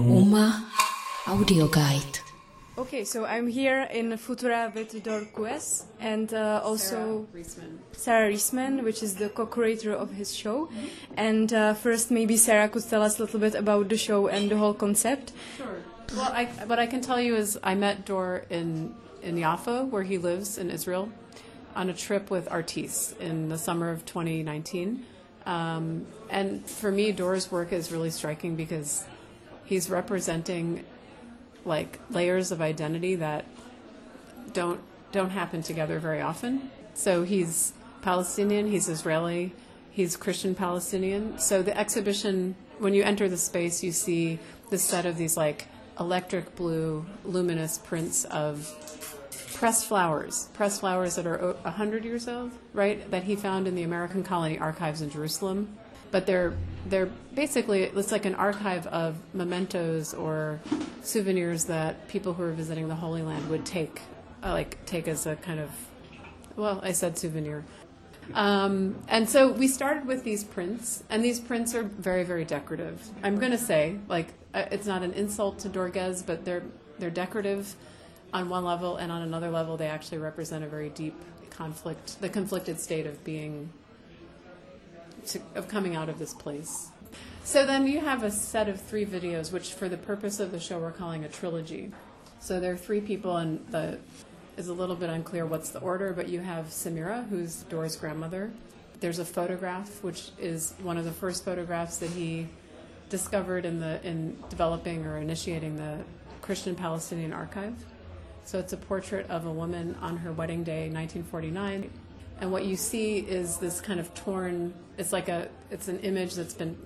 Uma Audio Guide. Okay, so I'm here in Futura with Dor Guez and uh, also Sara Reisman, which is the co-curator of his show. And uh, first, maybe Sarah could tell us a little bit about the show and the whole concept. Sure. Well, I, what I can tell you is I met Dor in, in Yafa, where he lives in Israel, on a trip with Artis in the summer of 2019. Um, and for me, Dor's work is really striking because he's representing like layers of identity that don't don't happen together very often. So he's Palestinian, he's Israeli, he's Christian Palestinian. So the exhibition, when you enter the space, you see this set of these like electric blue, luminous prints of pressed flowers, pressed flowers that are a hundred years old, right? That he found in the American Colony Archives in Jerusalem. But they're they're basically it's like an archive of mementos or souvenirs that people who are visiting the Holy Land would take, uh, like take as a kind of, well, I said souvenir. Um, and so we started with these prints, and these prints are very, very decorative. I'm going to say, like, uh, it's not an insult to Dor Guez, but they're they're decorative on one level, and on another level, they actually represent a very deep conflict, the conflicted state of being, to, of coming out of this place. So then you have a set of three videos, which for the purpose of the show we're calling a trilogy. So there are three people, and the is a little bit unclear what's the order, but you have Samira, who's dora's grandmother. There's a photograph, which is one of the first photographs that he discovered in the in developing or initiating the Christian Palestinian Archive. So it's a portrait of a woman on her wedding day, 1949. And what you see is this kind of torn. It's like a. It's an image that's been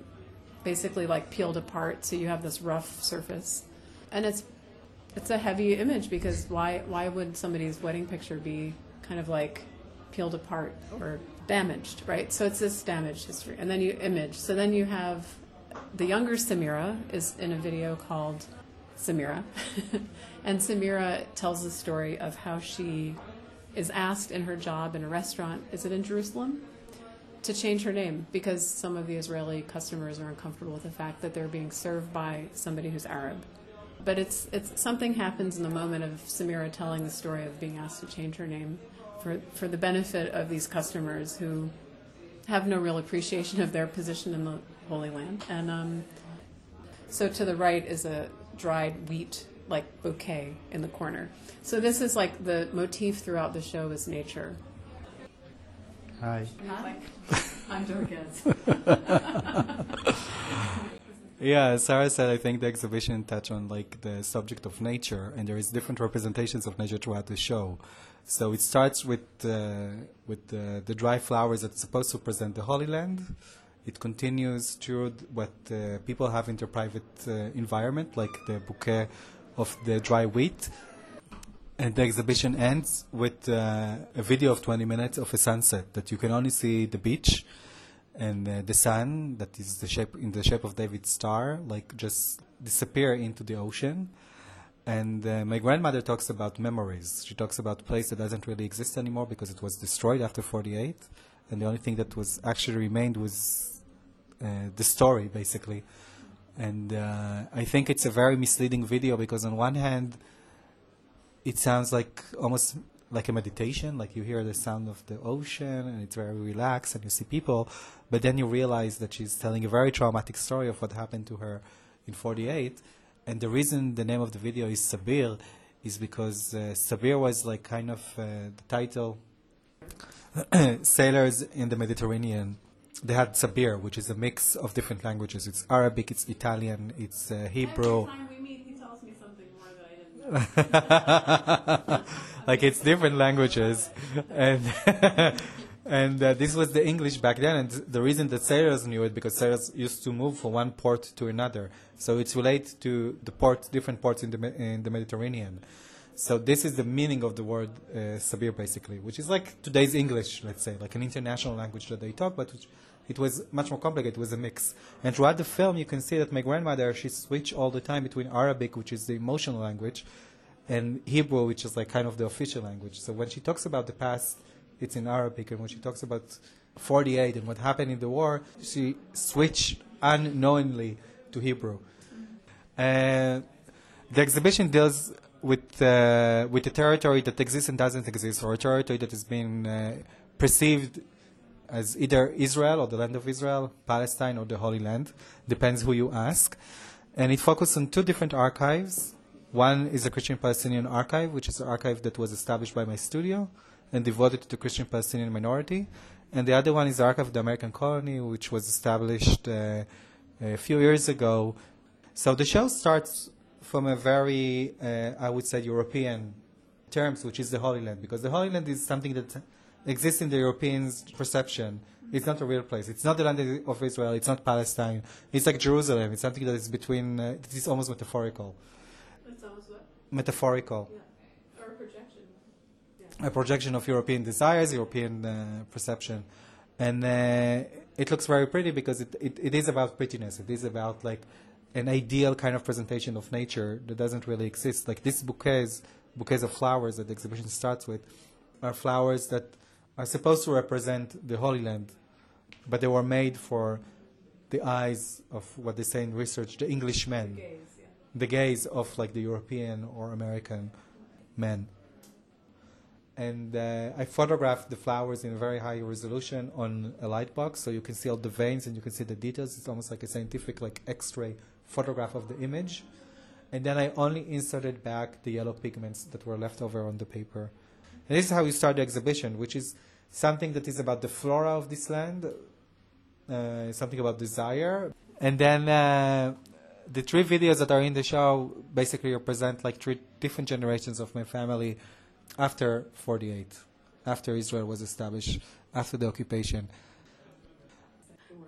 basically like peeled apart, so you have this rough surface, and it's it's a heavy image because why why would somebody's wedding picture be kind of like peeled apart or damaged, right? So it's this damaged history, and then you image. So then you have the younger Samira is in a video called Samira, and Samira tells the story of how she is asked in her job in a restaurant. Is it in Jerusalem? to change her name because some of the Israeli customers are uncomfortable with the fact that they're being served by somebody who's Arab. But it's it's something happens in the moment of Samira telling the story of being asked to change her name for for the benefit of these customers who have no real appreciation of their position in the Holy Land. And um, so to the right is a dried wheat like bouquet in the corner. So this is like the motif throughout the show is nature. Hi. Hi. I'm Dor Guez. Yeah, as Sara said, I think the exhibition touched on like the subject of nature, and there is different representations of nature throughout the show. So it starts with uh, with the, the dry flowers that's supposed to present the Holy Land. It continues through what uh, people have in their private uh, environment, like the bouquet of the dry wheat. And the exhibition ends with uh, a video of 20 minutes of a sunset that you can only see the beach and uh, the sun that is the shape in the shape of David's star, like just disappear into the ocean. And uh, my grandmother talks about memories. She talks about a place that doesn't really exist anymore because it was destroyed after 48, and the only thing that was actually remained was the story, basically. And uh, I think it's a very misleading video because on one hand, it sounds like almost like a meditation, like you hear the sound of the ocean and it's very relaxed and you see people, but then you realize that she's telling a very traumatic story of what happened to her in 48. And the reason the name of the video is Sabir is because uh, Sabir was like kind of uh, the title sailors in the Mediterranean. They had Sabir, which is a mix of different languages. It's Arabic, it's Italian, it's uh, Hebrew. Every time we meet, he tells me something more that I didn't. like it's different languages, and and uh, this was the English back then. And the reason that sailors knew it because sailors used to move from one port to another. So it's related to the port, different ports in the in the Mediterranean. So this is the meaning of the word uh, sabir, basically, which is like today's English, let's say, like an international language that they talk, but it was much more complicated. It was a mix. And throughout the film, you can see that my grandmother she switched all the time between Arabic, which is the emotional language, and Hebrew, which is like kind of the official language. So when she talks about the past, it's in Arabic, and when she talks about 48 and what happened in the war, she switched unknowingly to Hebrew. Uh, the exhibition deals with uh, with a territory that exists and doesn't exist, or a territory that has been uh, perceived as either Israel or the land of Israel, Palestine or the Holy Land, depends who you ask. And it focuses on two different archives. One is the Christian Palestinian Archive, which is an archive that was established by my studio and devoted to the Christian Palestinian minority. And the other one is the Archive of the American Colony, which was established uh, a few years ago. So the show starts from a very, uh, I would say, European terms, which is the Holy Land, because the Holy Land is something that exists in the Europeans' perception. It's not a real place. It's not the land of Israel. It's not Palestine. It's like Jerusalem. It's something that is between. Uh, it is almost metaphorical. It's almost what? Metaphorical. Yeah. Or a projection. A projection of European desires, European uh, perception, and uh, it looks very pretty because it, it, it is about prettiness. It is about like an ideal kind of presentation of nature that doesn't really exist. Like these bouquets, bouquets of flowers that the exhibition starts with, are flowers that are supposed to represent the Holy Land, but they were made for the eyes of what they say in research, the Englishmen, Gaze, yeah. the gaze of like the European or American men. And uh, I photographed the flowers in very high resolution on a light box, so you can see all the veins and you can see the details. It's almost like a scientific, like X-ray photograph of the image. And then I only inserted back the yellow pigments that were left over on the paper. And this is how you start the exhibition, which is something that is about the flora of this land, uh, something about desire. And then uh, the three videos that are in the show basically represent like three different generations of my family after 48, after Israel was established, after the occupation.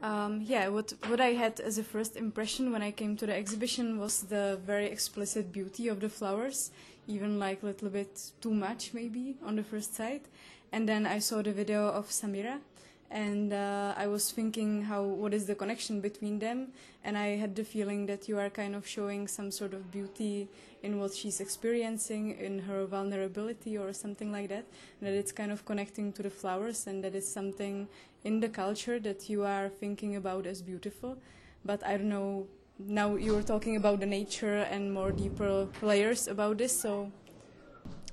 Um, yeah, what what I had as a first impression when I came to the exhibition was the very explicit beauty of the flowers, even like a little bit too much maybe on the first sight. And then I saw the video of Samira, and uh, I was thinking how what is the connection between them, and I had the feeling that you are kind of showing some sort of beauty in what she's experiencing, in her vulnerability or something like that, that it's kind of connecting to the flowers, and that it's something in the culture that you are thinking about as beautiful. But I don't know. Now you were talking about the nature and more deeper layers about this. So,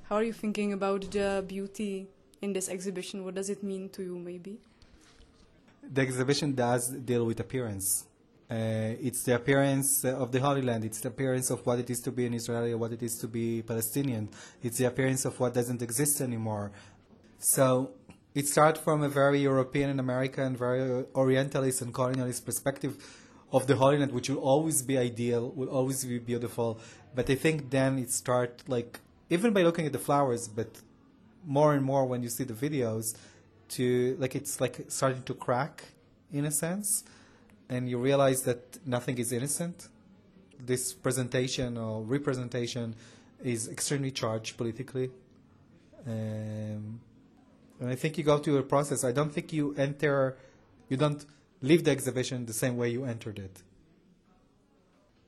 how are you thinking about the beauty in this exhibition? What does it mean to you, maybe? The exhibition does deal with appearance. Uh, it's the appearance of the Holy Land. It's the appearance of what it is to be an Israeli, what it is to be Palestinian. It's the appearance of what doesn't exist anymore. So it starts from a very European and American, very Orientalist and colonialist perspective of the Holy Land, which will always be ideal, will always be beautiful. But I think then it starts like even by looking at the flowers, but more and more when you see the videos, to like it's like starting to crack in a sense, and you realize that nothing is innocent. This presentation or representation is extremely charged politically. Um, and I think you go through a process. I don't think you enter, you don't leave the exhibition the same way you entered it.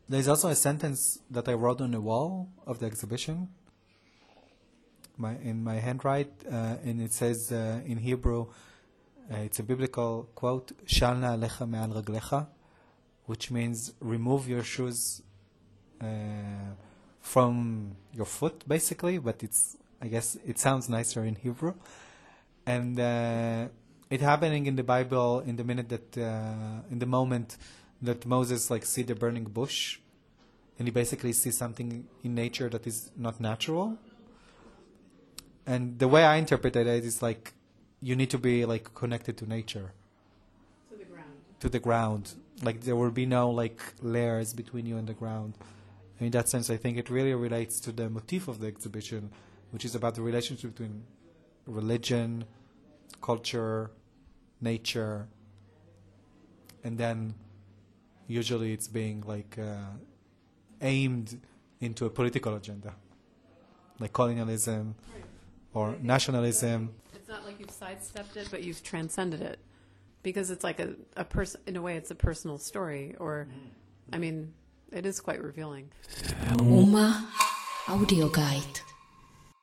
There's also a sentence that I wrote on the wall of the exhibition, my, in my handwrite, uh, and it says uh, in Hebrew, uh, it's a biblical quote, "Shalna alecha me'al raglecha," which means remove your shoes from your foot, basically. But it's, I guess, it sounds nicer in Hebrew and uh, it happening in the Bible in the minute that uh, in the moment that Moses like see the burning bush, and he basically sees something in nature that is not natural. And the way I interpreted it is like you need to be like connected to nature, To the ground. to the ground. Like there will be no like layers between you and the ground. And in that sense, I think it really relates to the motif of the exhibition, which is about the relationship between religion, culture, nature, and then usually it's being like uh, aimed into a political agenda, like colonialism or nationalism. It's not like you've sidestepped it, but you've transcended it. Because it's like a, a person, in a way, it's a personal story. Or, I mean, it is quite revealing. Uma Audio Guide.